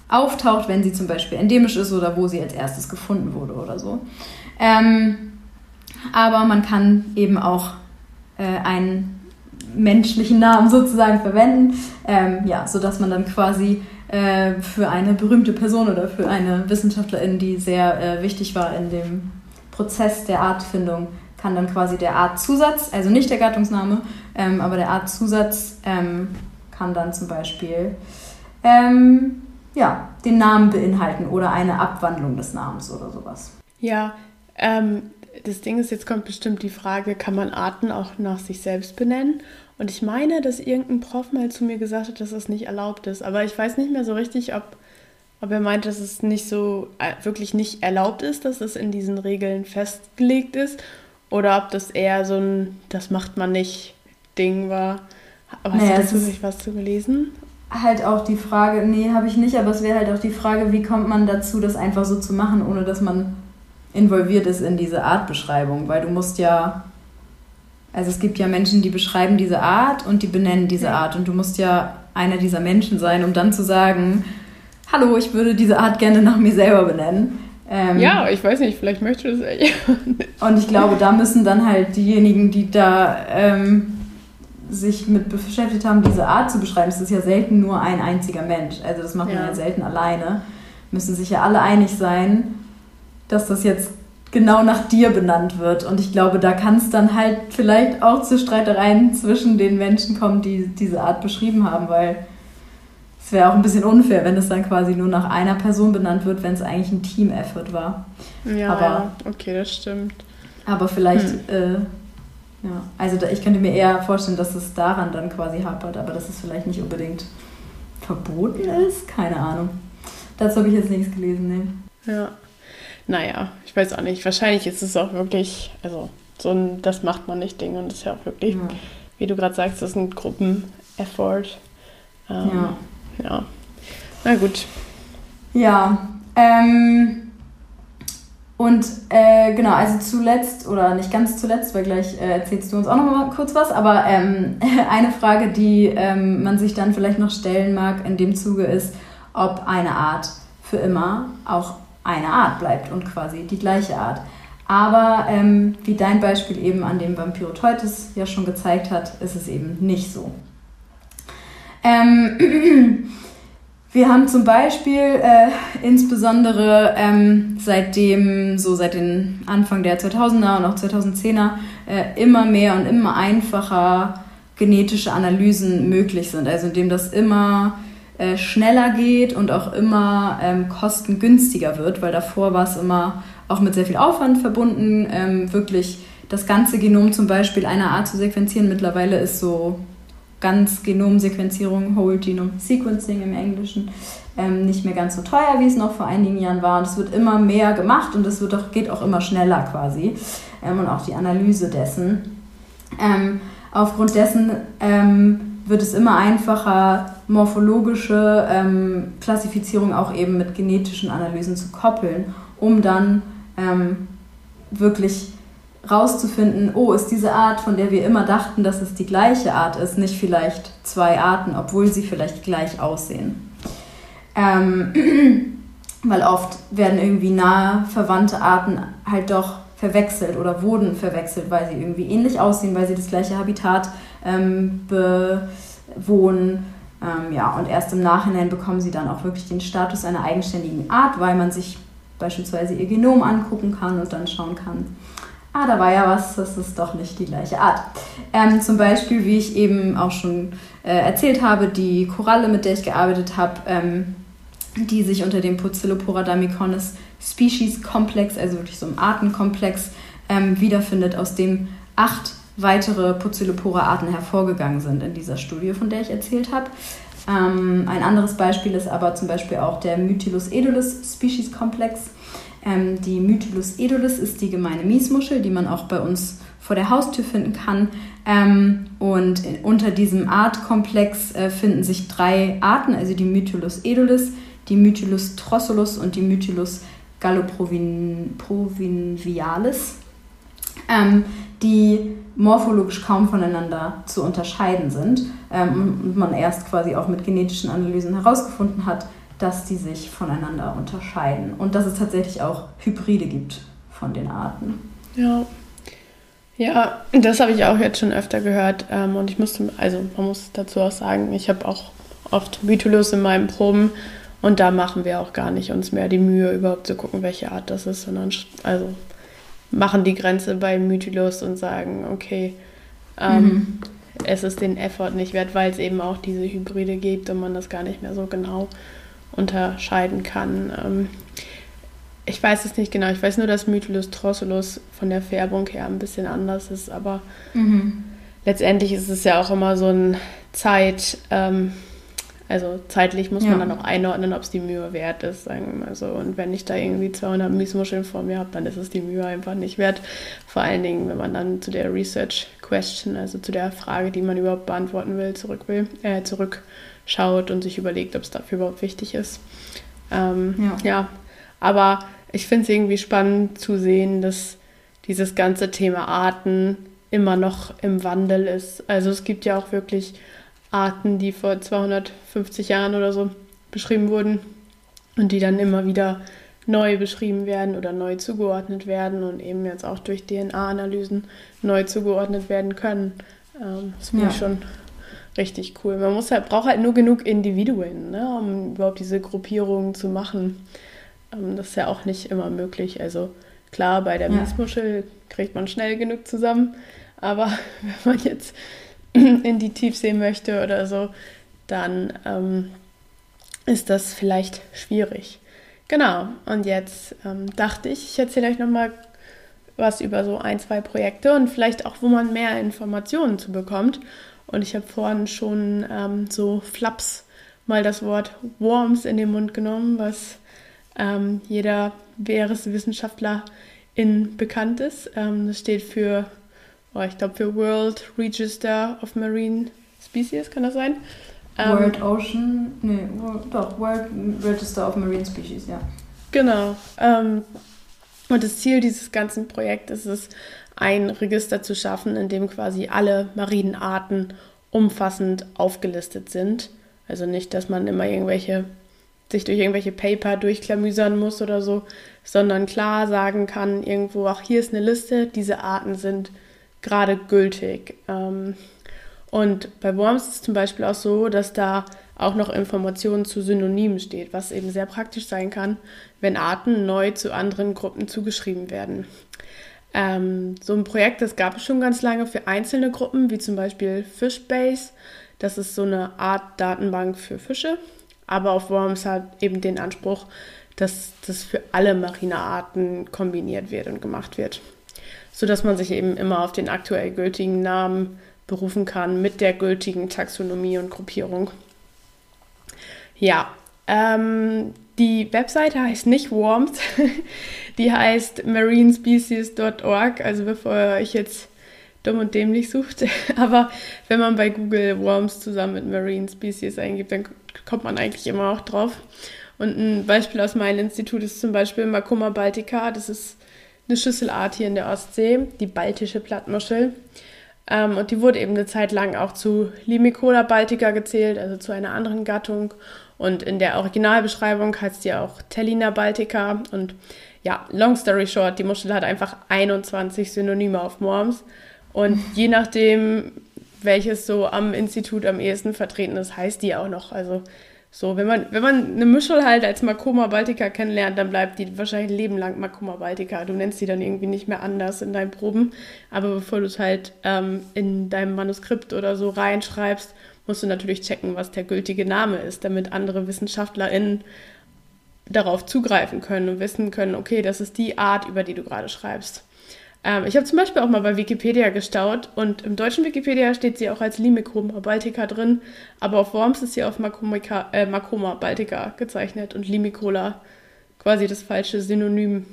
auftaucht, wenn sie zum Beispiel endemisch ist oder wo sie als erstes gefunden wurde oder so. Ähm, aber man kann eben auch äh, einen menschlichen Namen sozusagen verwenden, ähm, ja, sodass man dann quasi äh, für eine berühmte Person oder für eine Wissenschaftlerin, die sehr äh, wichtig war in dem Prozess der Artfindung, kann dann quasi der Artzusatz, also nicht der Gattungsname, ähm, aber der Artzusatz ähm, kann dann zum Beispiel ähm, ja, den Namen beinhalten oder eine Abwandlung des Namens oder sowas. Ja, ähm, das Ding ist, jetzt kommt bestimmt die Frage, kann man Arten auch nach sich selbst benennen? Und ich meine, dass irgendein Prof mal zu mir gesagt hat, dass das nicht erlaubt ist. Aber ich weiß nicht mehr so richtig, ob, ob er meint, dass es nicht so äh, wirklich nicht erlaubt ist, dass es in diesen Regeln festgelegt ist. Oder ob das eher so ein, das macht man nicht Ding war. Aber hast naja, du dazu was zu gelesen? Halt auch die Frage, nee, habe ich nicht, aber es wäre halt auch die Frage, wie kommt man dazu, das einfach so zu machen, ohne dass man involviert ist in diese Artbeschreibung, weil du musst ja, also es gibt ja Menschen, die beschreiben diese Art und die benennen diese Art und du musst ja einer dieser Menschen sein, um dann zu sagen, hallo, ich würde diese Art gerne nach mir selber benennen. Ähm, ja, ich weiß nicht, vielleicht möchte das ja. und ich glaube, da müssen dann halt diejenigen, die da ähm, sich mit beschäftigt haben, diese Art zu beschreiben, es ist ja selten nur ein einziger Mensch. Also das macht ja. man ja selten alleine. Müssen sich ja alle einig sein, dass das jetzt genau nach dir benannt wird. Und ich glaube, da kann es dann halt vielleicht auch zu Streitereien zwischen den Menschen kommen, die diese Art beschrieben haben, weil es wäre auch ein bisschen unfair, wenn es dann quasi nur nach einer Person benannt wird, wenn es eigentlich ein Team-Effort war. Ja, aber, okay, das stimmt. Aber vielleicht, hm. äh, ja, also da, ich könnte mir eher vorstellen, dass es daran dann quasi hapert, aber dass es vielleicht nicht unbedingt verboten ist, keine Ahnung. Dazu habe ich jetzt nichts gelesen, ne. Ja naja, ich weiß auch nicht. Wahrscheinlich ist es auch wirklich, also so ein, das macht man nicht Ding und das ist ja auch wirklich, ja. wie du gerade sagst, das ist ein Gruppeneffort. Ähm, ja. Ja. Na gut. Ja. Ähm, und äh, genau, also zuletzt, oder nicht ganz zuletzt, weil gleich äh, erzählst du uns auch noch mal kurz was, aber ähm, eine Frage, die ähm, man sich dann vielleicht noch stellen mag in dem Zuge ist, ob eine Art für immer auch eine Art bleibt und quasi die gleiche Art. Aber ähm, wie dein Beispiel eben an dem Vampiroteutes ja schon gezeigt hat, ist es eben nicht so. Ähm, Wir haben zum Beispiel äh, insbesondere ähm, seitdem, so seit den Anfang der 2000er und auch 2010er, äh, immer mehr und immer einfacher genetische Analysen möglich sind. Also indem das immer äh, schneller geht und auch immer ähm, kostengünstiger wird, weil davor war es immer auch mit sehr viel Aufwand verbunden, ähm, wirklich das ganze Genom zum Beispiel einer Art zu sequenzieren. Mittlerweile ist so ganz Genomsequenzierung, Whole Genome Sequencing im Englischen, ähm, nicht mehr ganz so teuer, wie es noch vor einigen Jahren war. Und es wird immer mehr gemacht und es wird auch, geht auch immer schneller quasi. Ähm, und auch die Analyse dessen. Ähm, aufgrund dessen ähm, wird es immer einfacher, morphologische ähm, Klassifizierung auch eben mit genetischen Analysen zu koppeln, um dann ähm, wirklich rauszufinden, oh, ist diese Art, von der wir immer dachten, dass es die gleiche Art ist, nicht vielleicht zwei Arten, obwohl sie vielleicht gleich aussehen. Ähm, weil oft werden irgendwie nahe verwandte Arten halt doch verwechselt oder wurden verwechselt, weil sie irgendwie ähnlich aussehen, weil sie das gleiche Habitat ähm, bewohnen. Ähm, ja, und erst im Nachhinein bekommen sie dann auch wirklich den Status einer eigenständigen Art, weil man sich beispielsweise ihr Genom angucken kann und dann schauen kann, ah, da war ja was, das ist doch nicht die gleiche Art. Ähm, zum Beispiel, wie ich eben auch schon äh, erzählt habe, die Koralle, mit der ich gearbeitet habe, ähm, die sich unter dem Pucillopora damiconis Species Komplex, also wirklich so einem Artenkomplex, ähm, wiederfindet, aus dem acht weitere Pucillopora-Arten hervorgegangen sind in dieser Studie, von der ich erzählt habe. Ähm, ein anderes Beispiel ist aber zum Beispiel auch der Mytilus edulis Species Komplex. Ähm, die Mytilus edulis ist die gemeine Miesmuschel, die man auch bei uns vor der Haustür finden kann. Ähm, und unter diesem Artkomplex äh, finden sich drei Arten, also die Mytilus edulis, die Mytilus trossulus und die Mytilus galloprovincialis, ähm, die morphologisch kaum voneinander zu unterscheiden sind ähm, und man erst quasi auch mit genetischen Analysen herausgefunden hat, dass die sich voneinander unterscheiden und dass es tatsächlich auch Hybride gibt von den Arten. Ja. Ja, das habe ich auch jetzt schon öfter gehört. Ähm, und ich musste, also man muss dazu auch sagen, ich habe auch oft Mythulus in meinen Proben und da machen wir auch gar nicht uns mehr die Mühe, überhaupt zu gucken, welche Art das ist, sondern also machen die Grenze bei Mythulus und sagen, okay, ähm, mhm. es ist den Effort nicht wert, weil es eben auch diese Hybride gibt und man das gar nicht mehr so genau unterscheiden kann. Ähm, ich weiß es nicht genau. Ich weiß nur, dass Mytilus trossulus von der Färbung her ein bisschen anders ist, aber mhm. letztendlich ist es ja auch immer so ein Zeit, ähm, also zeitlich muss ja. man dann auch einordnen, ob es die Mühe wert ist, sagen wir mal so. Und wenn ich da irgendwie 200 Miesmuscheln vor mir habe, dann ist es die Mühe einfach nicht wert. Vor allen Dingen, wenn man dann zu der Research Question, also zu der Frage, die man überhaupt beantworten will, zurück will, äh, zurück schaut und sich überlegt, ob es dafür überhaupt wichtig ist. Ähm, ja. ja, aber ich finde es irgendwie spannend zu sehen, dass dieses ganze Thema Arten immer noch im Wandel ist. Also es gibt ja auch wirklich Arten, die vor 250 Jahren oder so beschrieben wurden und die dann immer wieder neu beschrieben werden oder neu zugeordnet werden und eben jetzt auch durch DNA-Analysen neu zugeordnet werden können. Ähm, das finde ja. ich schon richtig cool. Man muss halt, braucht halt nur genug Individuen, ne, um überhaupt diese Gruppierungen zu machen. Ähm, das ist ja auch nicht immer möglich. Also klar, bei der ja. Miesmuschel kriegt man schnell genug zusammen, aber wenn man jetzt in die Tiefsee möchte oder so, dann ähm, ist das vielleicht schwierig. Genau, und jetzt ähm, dachte ich, ich erzähle euch nochmal was über so ein, zwei Projekte und vielleicht auch, wo man mehr Informationen zu bekommt. Und ich habe vorhin schon ähm, so Flaps mal das Wort Worms in den Mund genommen, was ähm, jeder Meereswissenschaftler in bekannt ist. Ähm, das steht für, oh, ich glaube, für World Register of Marine Species, kann das sein? Ähm, World Ocean, nee, doch, World Register of Marine Species, ja. Genau. Ähm, und das Ziel dieses ganzen Projekts ist es, ein Register zu schaffen, in dem quasi alle marinen Arten umfassend aufgelistet sind. Also nicht, dass man immer irgendwelche sich durch irgendwelche Paper durchklamüsern muss oder so, sondern klar sagen kann, irgendwo, ach, hier ist eine Liste, diese Arten sind gerade gültig. Ähm, Und bei Worms ist es zum Beispiel auch so, dass da auch noch Informationen zu Synonymen steht, was eben sehr praktisch sein kann, wenn Arten neu zu anderen Gruppen zugeschrieben werden. Ähm, so ein Projekt, das gab es schon ganz lange für einzelne Gruppen, wie zum Beispiel Fishbase. Das ist so eine Art Datenbank für Fische. Aber auf Worms hat eben den Anspruch, dass das für alle Marinearten kombiniert wird und gemacht wird. Sodass man sich eben immer auf den aktuell gültigen Namen berufen kann mit der gültigen Taxonomie und Gruppierung. Ja, ähm, die Webseite heißt nicht Worms, die heißt marinespecies.org, also bevor ihr euch jetzt dumm und dämlich sucht. Aber wenn man bei Google Worms zusammen mit Marine Species eingibt, dann kommt man eigentlich immer auch drauf. Und ein Beispiel aus meinem Institut ist zum Beispiel Macoma baltica. Das ist eine Schüsselart hier in der Ostsee, die baltische Plattmuschel. Ähm, und die wurde eben eine Zeit lang auch zu Limicola baltica gezählt, also zu einer anderen Gattung. Und in der Originalbeschreibung heißt sie auch Tellina baltica. Und ja, long story short, die Muschel hat einfach 21 Synonyme auf Worms. Und je nachdem, welches so am Institut am ehesten vertreten ist, heißt die auch noch. Also so, wenn man, wenn man eine Muschel halt als Makoma Baltica kennenlernt, dann bleibt die wahrscheinlich ein Leben lang Makoma Baltica. Du nennst die dann irgendwie nicht mehr anders in deinen Proben. Aber bevor du es halt ähm, in deinem Manuskript oder so reinschreibst, musst du natürlich checken, was der gültige Name ist, damit andere WissenschaftlerInnen darauf zugreifen können und wissen können, okay, das ist die Art, über die du gerade schreibst. Ähm, ich habe zum Beispiel auch mal bei Wikipedia gestaut und im deutschen Wikipedia steht sie auch als Limicoma baltica drin, aber auf Worms ist sie auf Macoma, äh, Macoma baltica gezeichnet und Limicola quasi das falsche Synonym.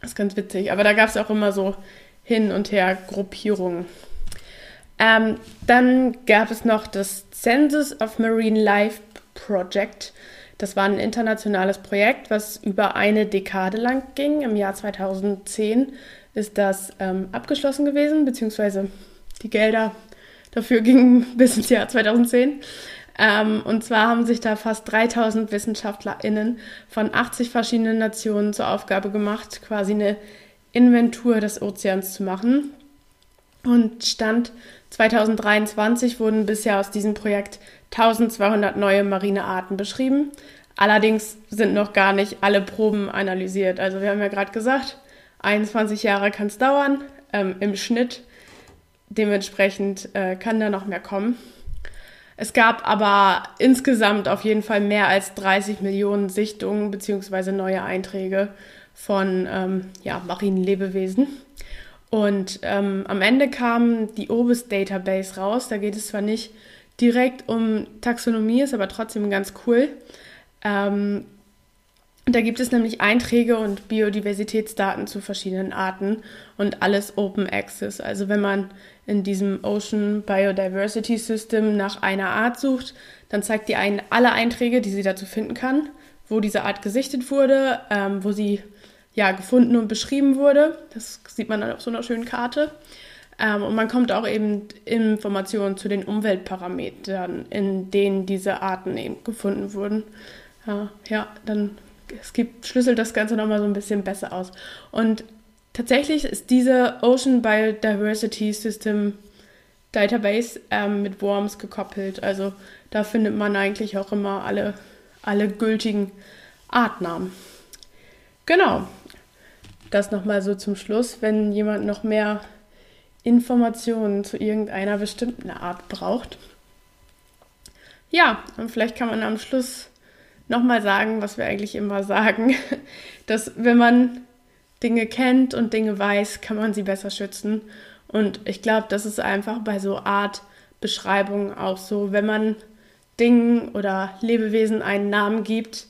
Das ist ganz witzig, aber da gab es auch immer so hin und her Gruppierungen. Ähm, dann gab es noch das Census of Marine Life Project. Das war ein internationales Projekt, was über eine Dekade lang ging. Im Jahr 2010 ist das ähm, abgeschlossen gewesen, beziehungsweise die Gelder dafür gingen bis ins Jahr 2010. Ähm, und zwar haben sich da fast 3000 WissenschaftlerInnen von 80 verschiedenen Nationen zur Aufgabe gemacht, quasi eine Inventur des Ozeans zu machen. Und Stand 2023 wurden bisher aus diesem Projekt 1200 neue marine Arten beschrieben. Allerdings sind noch gar nicht alle Proben analysiert. Also wir haben ja gerade gesagt, 21 Jahre kann es dauern ähm, im Schnitt. Dementsprechend äh, kann da noch mehr kommen. Es gab aber insgesamt auf jeden Fall mehr als 30 Millionen Sichtungen bzw. neue Einträge von ähm, ja, marinen Lebewesen. Und ähm, am Ende kam die Obis Database raus. Da geht es zwar nicht direkt um Taxonomie, ist aber trotzdem ganz cool. Ähm, da gibt es nämlich Einträge und Biodiversitätsdaten zu verschiedenen Arten und alles Open Access. Also wenn man in diesem Ocean Biodiversity System nach einer Art sucht, dann zeigt die einen alle Einträge, die sie dazu finden kann, wo diese Art gesichtet wurde, ähm, wo sie ja gefunden und beschrieben wurde. Das sieht man dann auf so einer schönen Karte. Ähm, und man kommt auch eben Informationen zu den Umweltparametern, in denen diese Arten eben gefunden wurden. Ja, ja dann es gibt, schlüsselt das Ganze nochmal so ein bisschen besser aus. Und tatsächlich ist diese Ocean Biodiversity System Database ähm, mit Worms gekoppelt. Also da findet man eigentlich auch immer alle, alle gültigen Artnamen. Genau. Das nochmal so zum Schluss. Wenn jemand noch mehr Informationen zu irgendeiner bestimmten Art braucht. Ja, und vielleicht kann man am Schluss nochmal sagen, was wir eigentlich immer sagen, dass wenn man Dinge kennt und Dinge weiß, kann man sie besser schützen. Und ich glaube, das ist einfach bei so Art Beschreibungen auch so, wenn man Dingen oder Lebewesen einen Namen gibt,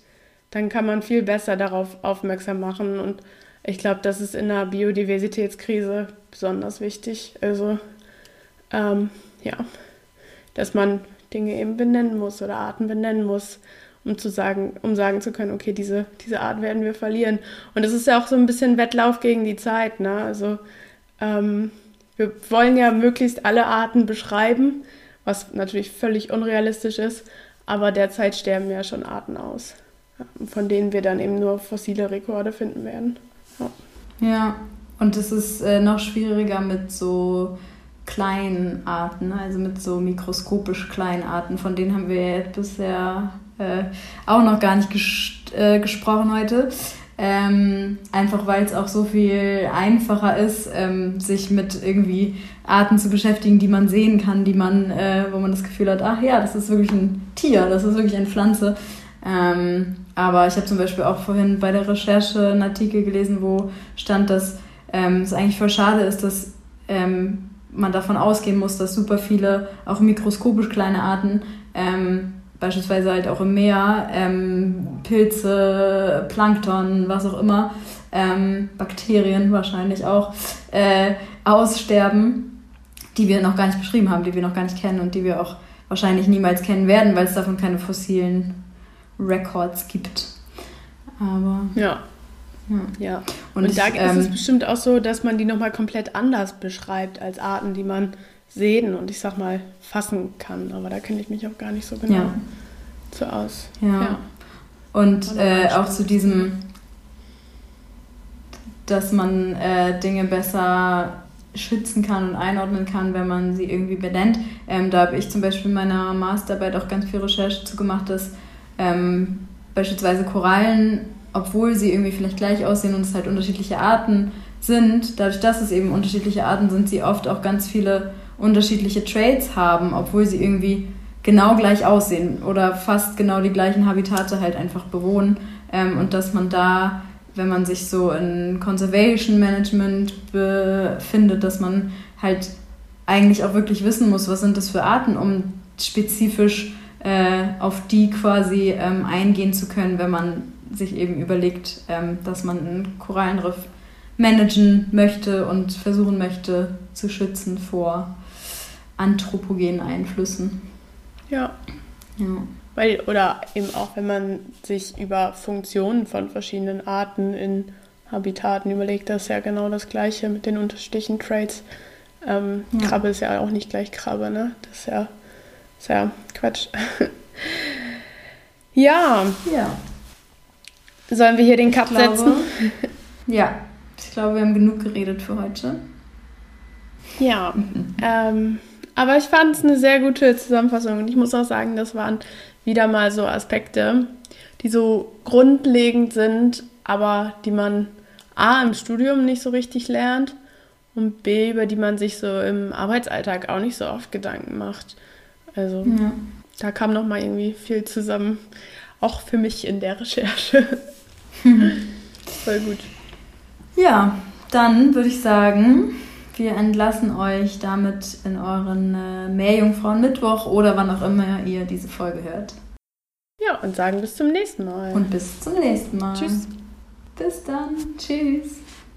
dann kann man viel besser darauf aufmerksam machen. Und ich glaube, das ist in der Biodiversitätskrise besonders wichtig. Also ähm, ja, dass man Dinge eben benennen muss oder Arten benennen muss um zu sagen, um sagen zu können, okay, diese, diese Art werden wir verlieren. Und es ist ja auch so ein bisschen Wettlauf gegen die Zeit, ne? Also ähm, wir wollen ja möglichst alle Arten beschreiben, was natürlich völlig unrealistisch ist, aber derzeit sterben ja schon Arten aus, von denen wir dann eben nur fossile Rekorde finden werden. Ja, ja und es ist äh, noch schwieriger mit so kleinen Arten, also mit so mikroskopisch kleinen Arten. Von denen haben wir jetzt bisher äh, auch noch gar nicht ges äh, gesprochen heute. Ähm, einfach weil es auch so viel einfacher ist, ähm, sich mit irgendwie Arten zu beschäftigen, die man sehen kann, die man, äh, wo man das Gefühl hat, ach ja, das ist wirklich ein Tier, das ist wirklich eine Pflanze. Ähm, aber ich habe zum Beispiel auch vorhin bei der Recherche einen Artikel gelesen, wo stand, dass ähm, es eigentlich voll schade ist, dass ähm, man davon ausgehen muss, dass super viele, auch mikroskopisch kleine Arten, ähm, beispielsweise halt auch im Meer, ähm, Pilze, Plankton, was auch immer, ähm, Bakterien wahrscheinlich auch, äh, aussterben, die wir noch gar nicht beschrieben haben, die wir noch gar nicht kennen und die wir auch wahrscheinlich niemals kennen werden, weil es davon keine fossilen Records gibt. Aber. Ja. Ja. ja. Und, und da ich, ist es ähm, bestimmt auch so, dass man die nochmal komplett anders beschreibt als Arten, die man sehen und ich sag mal fassen kann. Aber da kenne ich mich auch gar nicht so genau ja. so aus. Ja. ja. Und äh, auch zu diesem, dass man äh, Dinge besser schützen kann und einordnen kann, wenn man sie irgendwie benennt. Ähm, da habe ich zum Beispiel in meiner Masterarbeit auch ganz viel Recherche zu gemacht, dass ähm, beispielsweise Korallen, obwohl sie irgendwie vielleicht gleich aussehen und es halt unterschiedliche Arten sind, dadurch, dass es eben unterschiedliche Arten sind, sie oft auch ganz viele unterschiedliche Traits haben, obwohl sie irgendwie genau gleich aussehen oder fast genau die gleichen Habitate halt einfach bewohnen. Ähm, und dass man da, wenn man sich so in Conservation Management befindet, dass man halt eigentlich auch wirklich wissen muss, was sind das für Arten, um spezifisch äh, auf die quasi ähm, eingehen zu können, wenn man sich eben überlegt, ähm, dass man ein Korallenriff managen möchte und versuchen möchte zu schützen vor anthropogenen Einflüssen. Ja. ja. Weil, oder eben auch, wenn man sich über Funktionen von verschiedenen Arten in Habitaten überlegt, das ist ja genau das Gleiche mit den unterschiedlichen Traits. Ähm, ja. Krabbe ist ja auch nicht gleich Krabbe, ne? Das ist ja, ist ja Quatsch. ja. Ja. Sollen wir hier den Cup glaube, setzen? ja, ich glaube, wir haben genug geredet für heute. Ja. ähm, aber ich fand es eine sehr gute Zusammenfassung und ich muss auch sagen, das waren wieder mal so Aspekte, die so grundlegend sind, aber die man A im Studium nicht so richtig lernt und B, über die man sich so im Arbeitsalltag auch nicht so oft Gedanken macht. Also ja. da kam noch mal irgendwie viel zusammen, auch für mich in der Recherche. Voll gut. Ja, dann würde ich sagen, wir entlassen euch damit in euren äh, Meerjungfrauen Mittwoch oder wann auch immer ihr diese Folge hört. Ja, und sagen bis zum nächsten Mal. Und bis zum nächsten Mal. Tschüss. Bis dann. Tschüss.